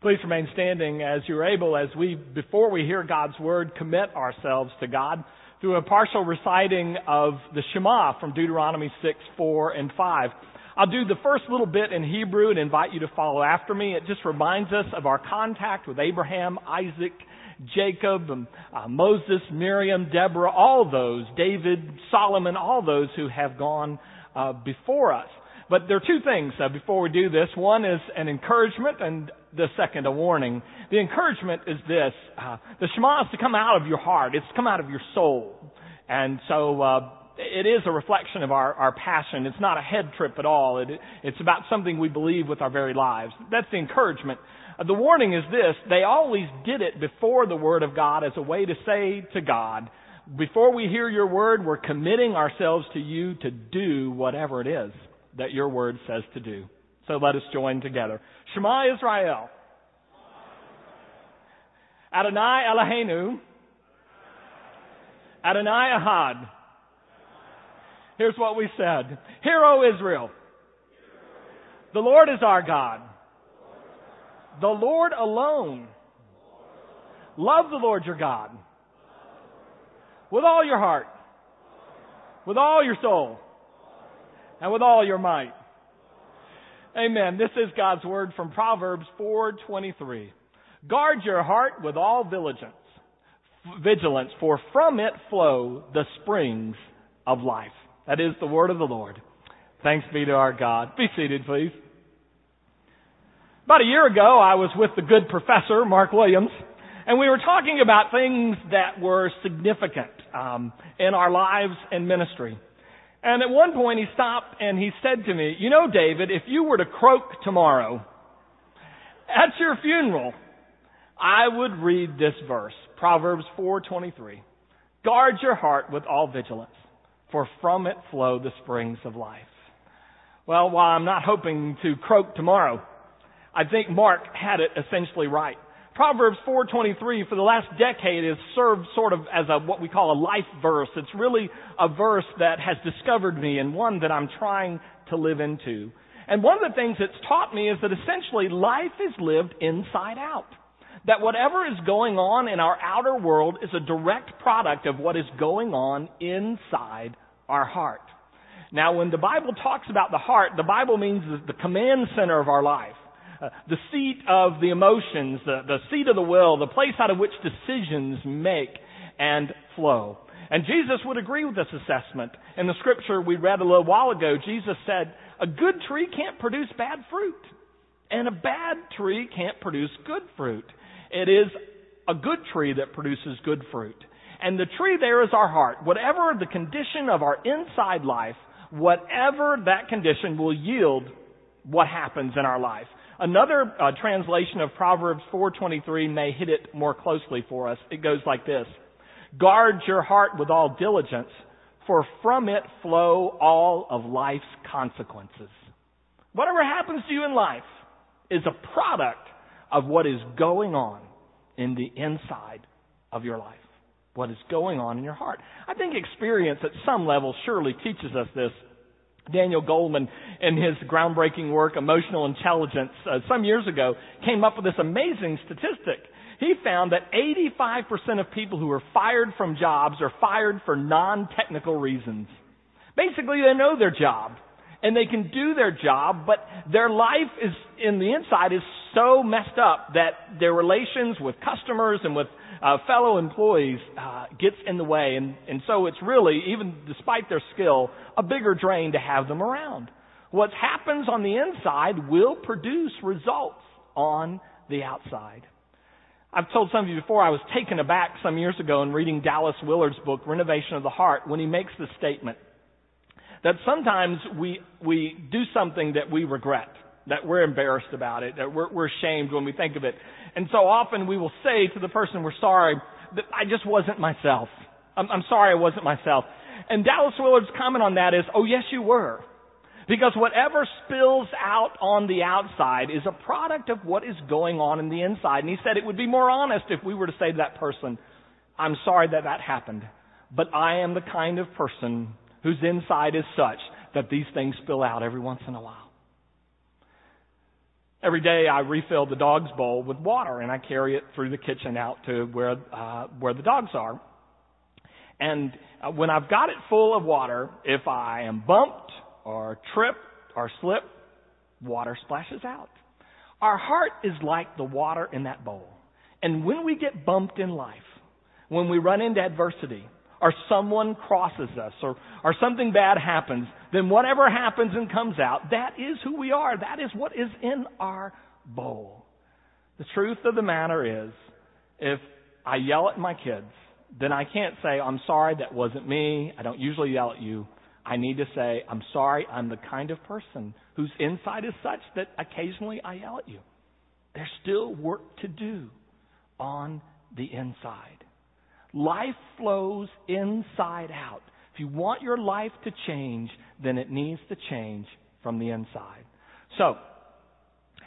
Please remain standing as you're able as we, before we hear God's word, commit ourselves to God through a partial reciting of the Shema from Deuteronomy 6, 4, and 5. I'll do the first little bit in Hebrew and invite you to follow after me. It just reminds us of our contact with Abraham, Isaac, Jacob, um, uh, Moses, Miriam, Deborah, all those, David, Solomon, all those who have gone uh, before us. But there are two things uh, before we do this. One is an encouragement and the second a warning. The encouragement is this. Uh, the Shema is to come out of your heart. It's to come out of your soul. And so, uh, it is a reflection of our, our passion. It's not a head trip at all. It, it's about something we believe with our very lives. That's the encouragement. Uh, the warning is this. They always did it before the Word of God as a way to say to God, before we hear your word, we're committing ourselves to you to do whatever it is that your word says to do. So let us join together. Shema Israel. Adonai Eloheinu. Adonai Ahad. Here's what we said. Hear, O Israel. The Lord is our God. The Lord alone. Love the Lord your God. With all your heart. With all your soul and with all your might. Amen. This is God's word from Proverbs 4:23. Guard your heart with all vigilance, vigilance, for from it flow the springs of life. That is the word of the Lord. Thanks be to our God. Be seated, please. About a year ago, I was with the good professor, Mark Williams, and we were talking about things that were significant um, in our lives and ministry. And at one point he stopped and he said to me, you know, David, if you were to croak tomorrow at your funeral, I would read this verse, Proverbs 4:23. Guard your heart with all vigilance, for from it flow the springs of life. Well, while I'm not hoping to croak tomorrow, I think Mark had it essentially right. Proverbs 4:23 for the last decade has served sort of as a what we call a life verse. It's really a verse that has discovered me and one that I'm trying to live into. And one of the things it's taught me is that essentially life is lived inside out. That whatever is going on in our outer world is a direct product of what is going on inside our heart. Now when the Bible talks about the heart, the Bible means the command center of our life. The seat of the emotions, the, the seat of the will, the place out of which decisions make and flow. And Jesus would agree with this assessment. In the scripture we read a little while ago, Jesus said, a good tree can't produce bad fruit. And a bad tree can't produce good fruit. It is a good tree that produces good fruit. And the tree there is our heart. Whatever the condition of our inside life, whatever that condition will yield what happens in our life. Another uh, translation of Proverbs 4:23 may hit it more closely for us. It goes like this: Guard your heart with all diligence, for from it flow all of life's consequences. Whatever happens to you in life is a product of what is going on in the inside of your life. What is going on in your heart. I think experience at some level surely teaches us this Daniel Goleman, in his groundbreaking work, Emotional Intelligence, uh, some years ago, came up with this amazing statistic. He found that 85% of people who are fired from jobs are fired for non-technical reasons. Basically, they know their job and they can do their job, but their life is in the inside is so messed up that their relations with customers and with uh, fellow employees uh, gets in the way, and, and so it's really, even despite their skill, a bigger drain to have them around. What happens on the inside will produce results on the outside. I've told some of you before, I was taken aback some years ago in reading Dallas Willard's book, Renovation of the Heart, when he makes the statement that sometimes we, we do something that we regret, that we're embarrassed about it, that we're, we're ashamed when we think of it. And so often we will say to the person we're sorry that I just wasn't myself. I'm, I'm sorry I wasn't myself. And Dallas Willard's comment on that is, oh yes you were. Because whatever spills out on the outside is a product of what is going on in the inside. And he said it would be more honest if we were to say to that person, I'm sorry that that happened, but I am the kind of person whose inside is such that these things spill out every once in a while. Every day I refill the dog's bowl with water and I carry it through the kitchen out to where, uh, where the dogs are. And uh, when I've got it full of water, if I am bumped or tripped or slipped, water splashes out. Our heart is like the water in that bowl. And when we get bumped in life, when we run into adversity, or someone crosses us, or, or something bad happens, then whatever happens and comes out, that is who we are. That is what is in our bowl. The truth of the matter is, if I yell at my kids, then I can't say, I'm sorry, that wasn't me. I don't usually yell at you. I need to say, I'm sorry, I'm the kind of person whose inside is such that occasionally I yell at you. There's still work to do on the inside. Life flows inside out. If you want your life to change, then it needs to change from the inside. So,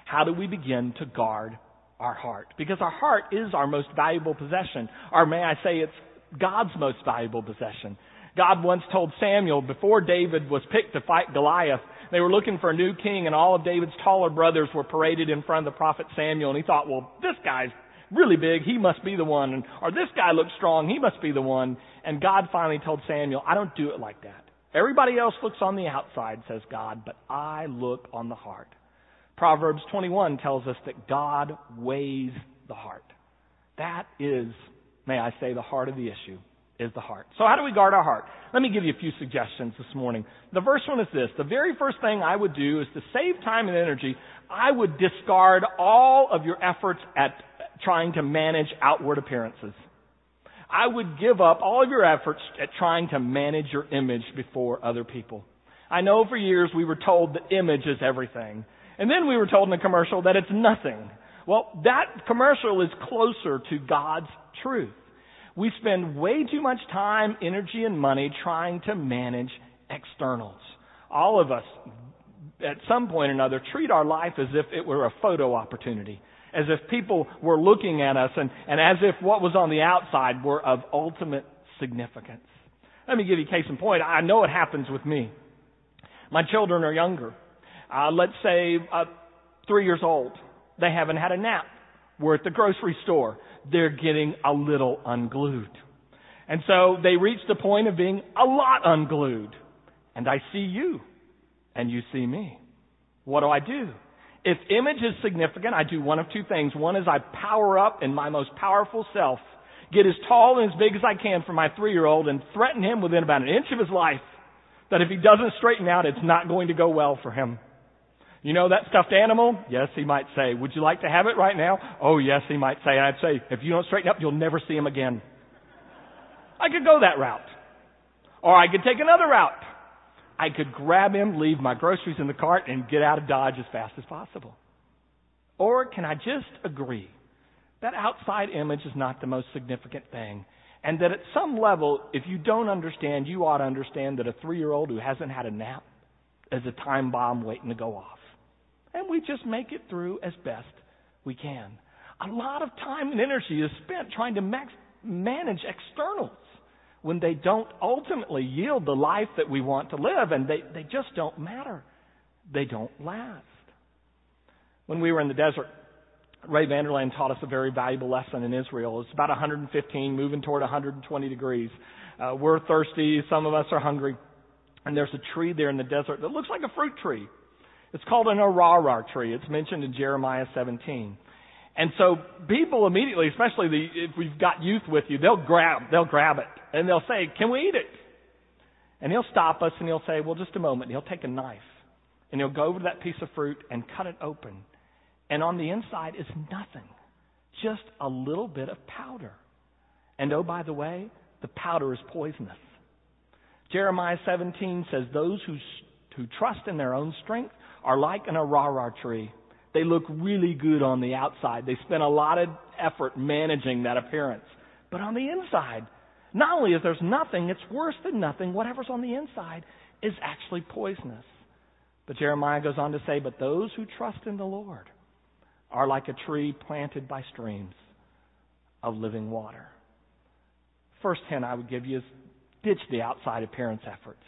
how do we begin to guard our heart? Because our heart is our most valuable possession. Or may I say it's God's most valuable possession. God once told Samuel before David was picked to fight Goliath, they were looking for a new king and all of David's taller brothers were paraded in front of the prophet Samuel and he thought, well, this guy's really big, he must be the one. Or this guy looks strong, he must be the one. And God finally told Samuel, I don't do it like that. Everybody else looks on the outside, says God, but I look on the heart. Proverbs 21 tells us that God weighs the heart. That is, may I say, the heart of the issue is the heart. So how do we guard our heart? Let me give you a few suggestions this morning. The first one is this. The very first thing I would do is to save time and energy, I would discard all of your efforts at trying to manage outward appearances. I would give up all of your efforts at trying to manage your image before other people. I know for years we were told that image is everything. And then we were told in a commercial that it's nothing. Well, that commercial is closer to God's truth. We spend way too much time, energy, and money trying to manage externals. All of us, at some point or another, treat our life as if it were a photo opportunity as if people were looking at us and, and as if what was on the outside were of ultimate significance. Let me give you a case in point. I know it happens with me. My children are younger. Uh, let's say uh, three years old. They haven't had a nap. We're at the grocery store. They're getting a little unglued. And so they reach the point of being a lot unglued. And I see you. And you see me. What do I do? If image is significant, I do one of two things. One is I power up in my most powerful self, get as tall and as big as I can for my three year old, and threaten him within about an inch of his life that if he doesn't straighten out, it's not going to go well for him. You know that stuffed animal? Yes, he might say. Would you like to have it right now? Oh, yes, he might say. And I'd say, if you don't straighten up, you'll never see him again. I could go that route. Or I could take another route. I could grab him, leave my groceries in the cart, and get out of Dodge as fast as possible. Or can I just agree that outside image is not the most significant thing? And that at some level, if you don't understand, you ought to understand that a three year old who hasn't had a nap is a time bomb waiting to go off. And we just make it through as best we can. A lot of time and energy is spent trying to max- manage externals when they don't ultimately yield the life that we want to live, and they, they just don't matter. They don't last. When we were in the desert, Ray Vander Laan taught us a very valuable lesson in Israel. It's about 115, moving toward 120 degrees. Uh, we're thirsty. Some of us are hungry. And there's a tree there in the desert that looks like a fruit tree. It's called an ararar tree. It's mentioned in Jeremiah 17. And so people immediately, especially the, if we've got youth with you, they'll grab, they'll grab it and they'll say, can we eat it? And he'll stop us and he'll say, well, just a moment. He'll take a knife and he'll go over to that piece of fruit and cut it open. And on the inside is nothing. Just a little bit of powder. And oh, by the way, the powder is poisonous. Jeremiah 17 says, those who, who trust in their own strength are like an ararar tree they look really good on the outside. They spend a lot of effort managing that appearance. But on the inside, not only is there's nothing, it's worse than nothing. Whatever's on the inside is actually poisonous. But Jeremiah goes on to say, But those who trust in the Lord are like a tree planted by streams of living water. First hint I would give you is ditch the outside appearance efforts.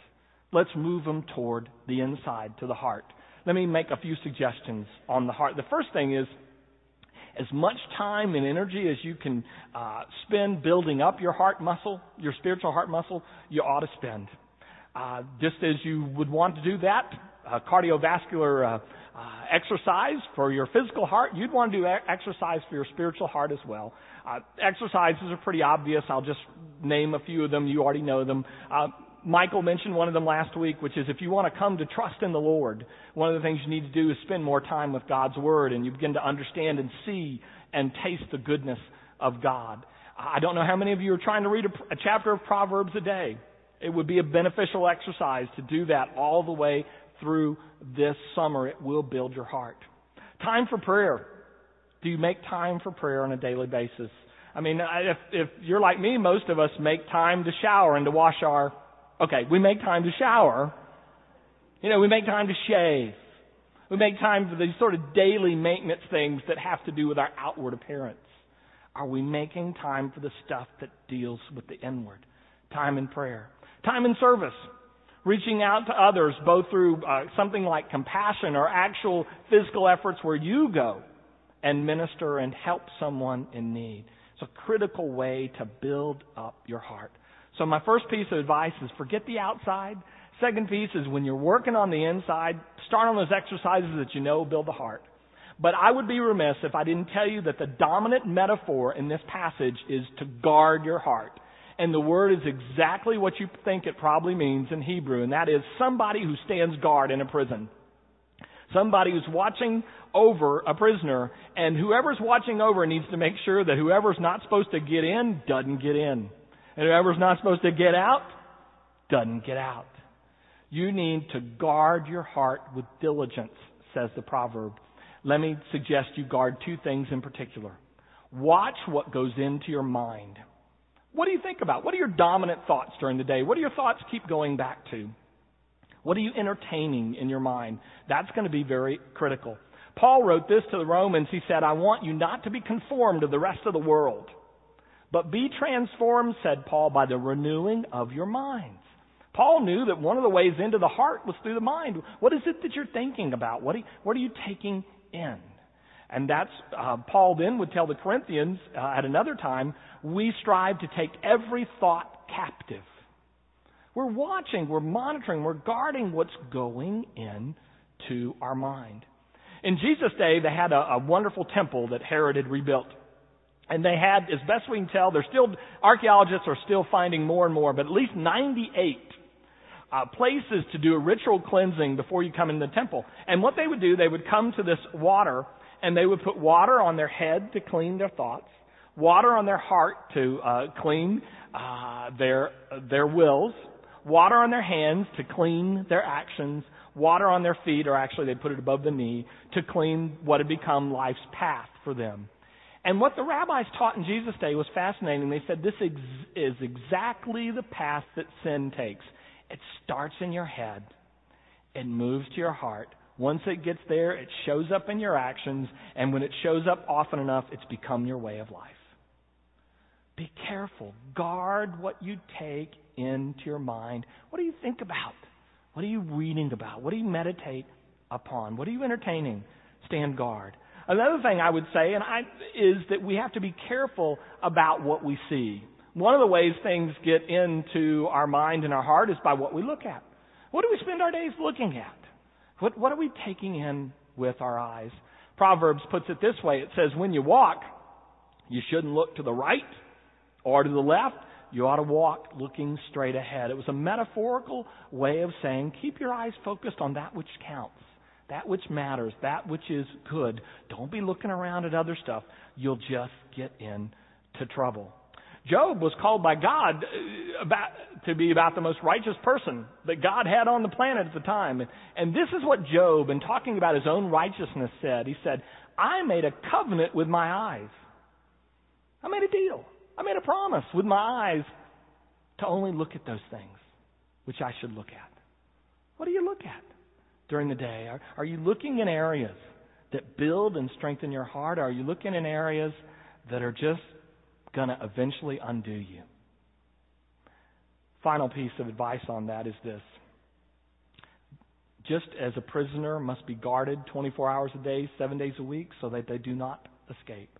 Let's move them toward the inside, to the heart. Let me make a few suggestions on the heart. The first thing is as much time and energy as you can uh, spend building up your heart muscle, your spiritual heart muscle, you ought to spend. Uh, just as you would want to do that, uh, cardiovascular uh, uh, exercise for your physical heart, you'd want to do exercise for your spiritual heart as well. Uh, exercises are pretty obvious. I'll just name a few of them. You already know them. Michael mentioned one of them last week, which is if you want to come to trust in the Lord, one of the things you need to do is spend more time with God's Word and you begin to understand and see and taste the goodness of God. I don't know how many of you are trying to read a, a chapter of Proverbs a day. It would be a beneficial exercise to do that all the way through this summer. It will build your heart. Time for prayer. Do you make time for prayer on a daily basis? I mean, if, if you're like me, most of us make time to shower and to wash our Okay, we make time to shower. You know, we make time to shave. We make time for these sort of daily maintenance things that have to do with our outward appearance. Are we making time for the stuff that deals with the inward? Time in prayer. Time in service. Reaching out to others, both through uh, something like compassion or actual physical efforts where you go and minister and help someone in need. It's a critical way to build up your heart. So my first piece of advice is forget the outside. Second piece is when you're working on the inside, start on those exercises that you know build the heart. But I would be remiss if I didn't tell you that the dominant metaphor in this passage is to guard your heart. And the word is exactly what you think it probably means in Hebrew, and that is somebody who stands guard in a prison. Somebody who's watching over a prisoner, and whoever's watching over needs to make sure that whoever's not supposed to get in doesn't get in. And whoever's not supposed to get out doesn't get out. You need to guard your heart with diligence, says the proverb. Let me suggest you guard two things in particular. Watch what goes into your mind. What do you think about? What are your dominant thoughts during the day? What do your thoughts keep going back to? What are you entertaining in your mind? That's going to be very critical. Paul wrote this to the Romans. He said, I want you not to be conformed to the rest of the world but be transformed, said Paul, by the renewing of your minds. Paul knew that one of the ways into the heart was through the mind. What is it that you're thinking about? What are you, what are you taking in? And that's, uh, Paul then would tell the Corinthians uh, at another time, we strive to take every thought captive. We're watching, we're monitoring, we're guarding what's going into our mind. In Jesus' day, they had a, a wonderful temple that Herod had rebuilt. And they had, as best we can tell, they're still, archaeologists are still finding more and more, but at least 98 uh, places to do a ritual cleansing before you come in the temple. And what they would do, they would come to this water, and they would put water on their head to clean their thoughts, water on their heart to uh, clean uh, their their wills, water on their hands to clean their actions, water on their feet, or actually they put it above the knee to clean what had become life's path for them. And what the rabbis taught in Jesus' day was fascinating. They said this ex- is exactly the path that sin takes. It starts in your head, it moves to your heart. Once it gets there, it shows up in your actions, and when it shows up often enough, it's become your way of life. Be careful. Guard what you take into your mind. What do you think about? What are you reading about? What do you meditate upon? What are you entertaining? Stand guard. Another thing I would say and I, is that we have to be careful about what we see. One of the ways things get into our mind and our heart is by what we look at. What do we spend our days looking at? What, what are we taking in with our eyes? Proverbs puts it this way. It says, when you walk, you shouldn't look to the right or to the left. You ought to walk looking straight ahead. It was a metaphorical way of saying, keep your eyes focused on that which counts that which matters, that which is good. Don't be looking around at other stuff. You'll just get into trouble. Job was called by God uh, about, to be about the most righteous person that God had on the planet at the time. And this is what Job, in talking about his own righteousness, said. He said, I made a covenant with my eyes. I made a deal. I made a promise with my eyes to only look at those things which I should look at. What do you look at? During the day? Are, are you looking in areas that build and strengthen your heart? Are you looking in areas that are just going to eventually undo you? Final piece of advice on that is this just as a prisoner must be guarded 24 hours a day, seven days a week, so that they do not escape,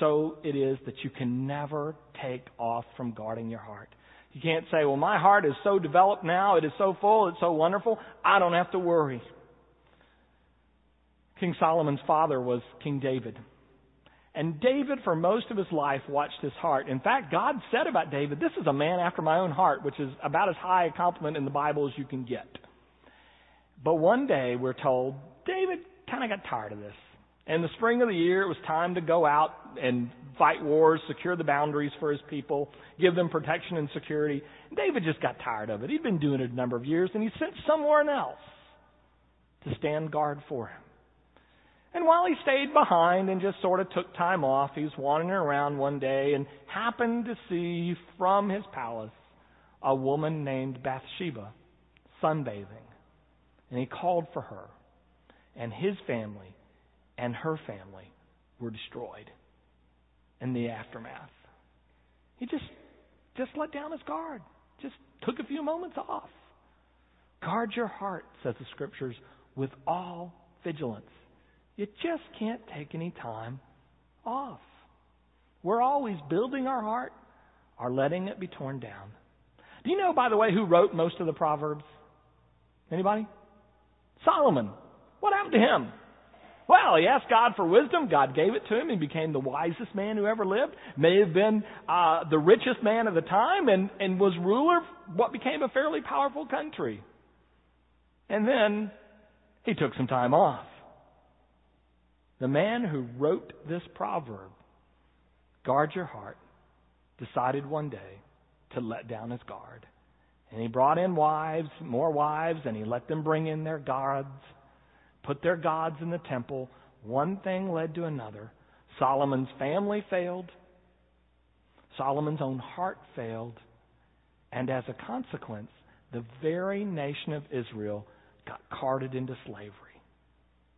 so it is that you can never take off from guarding your heart. You can't say, well, my heart is so developed now, it is so full, it's so wonderful, I don't have to worry. King Solomon's father was King David. And David, for most of his life, watched his heart. In fact, God said about David, This is a man after my own heart, which is about as high a compliment in the Bible as you can get. But one day, we're told, David kind of got tired of this. In the spring of the year, it was time to go out and fight wars, secure the boundaries for his people, give them protection and security. David just got tired of it. He'd been doing it a number of years, and he sent someone else to stand guard for him. And while he stayed behind and just sort of took time off, he was wandering around one day and happened to see from his palace a woman named Bathsheba sunbathing. And he called for her. And his family and her family were destroyed in the aftermath. He just just let down his guard. Just took a few moments off. Guard your heart, says the scriptures, with all vigilance. You just can't take any time off. We're always building our heart or letting it be torn down. Do you know, by the way, who wrote most of the Proverbs? Anybody? Solomon. What happened to him? Well, he asked God for wisdom. God gave it to him. He became the wisest man who ever lived. May have been uh, the richest man of the time and, and was ruler of what became a fairly powerful country. And then he took some time off. The man who wrote this proverb, guard your heart, decided one day to let down his guard. And he brought in wives, more wives, and he let them bring in their gods, put their gods in the temple. One thing led to another. Solomon's family failed. Solomon's own heart failed. And as a consequence, the very nation of Israel got carted into slavery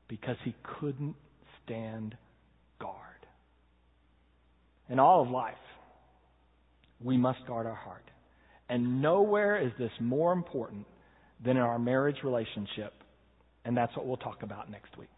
because he couldn't stand guard. In all of life, we must guard our heart. And nowhere is this more important than in our marriage relationship. And that's what we'll talk about next week.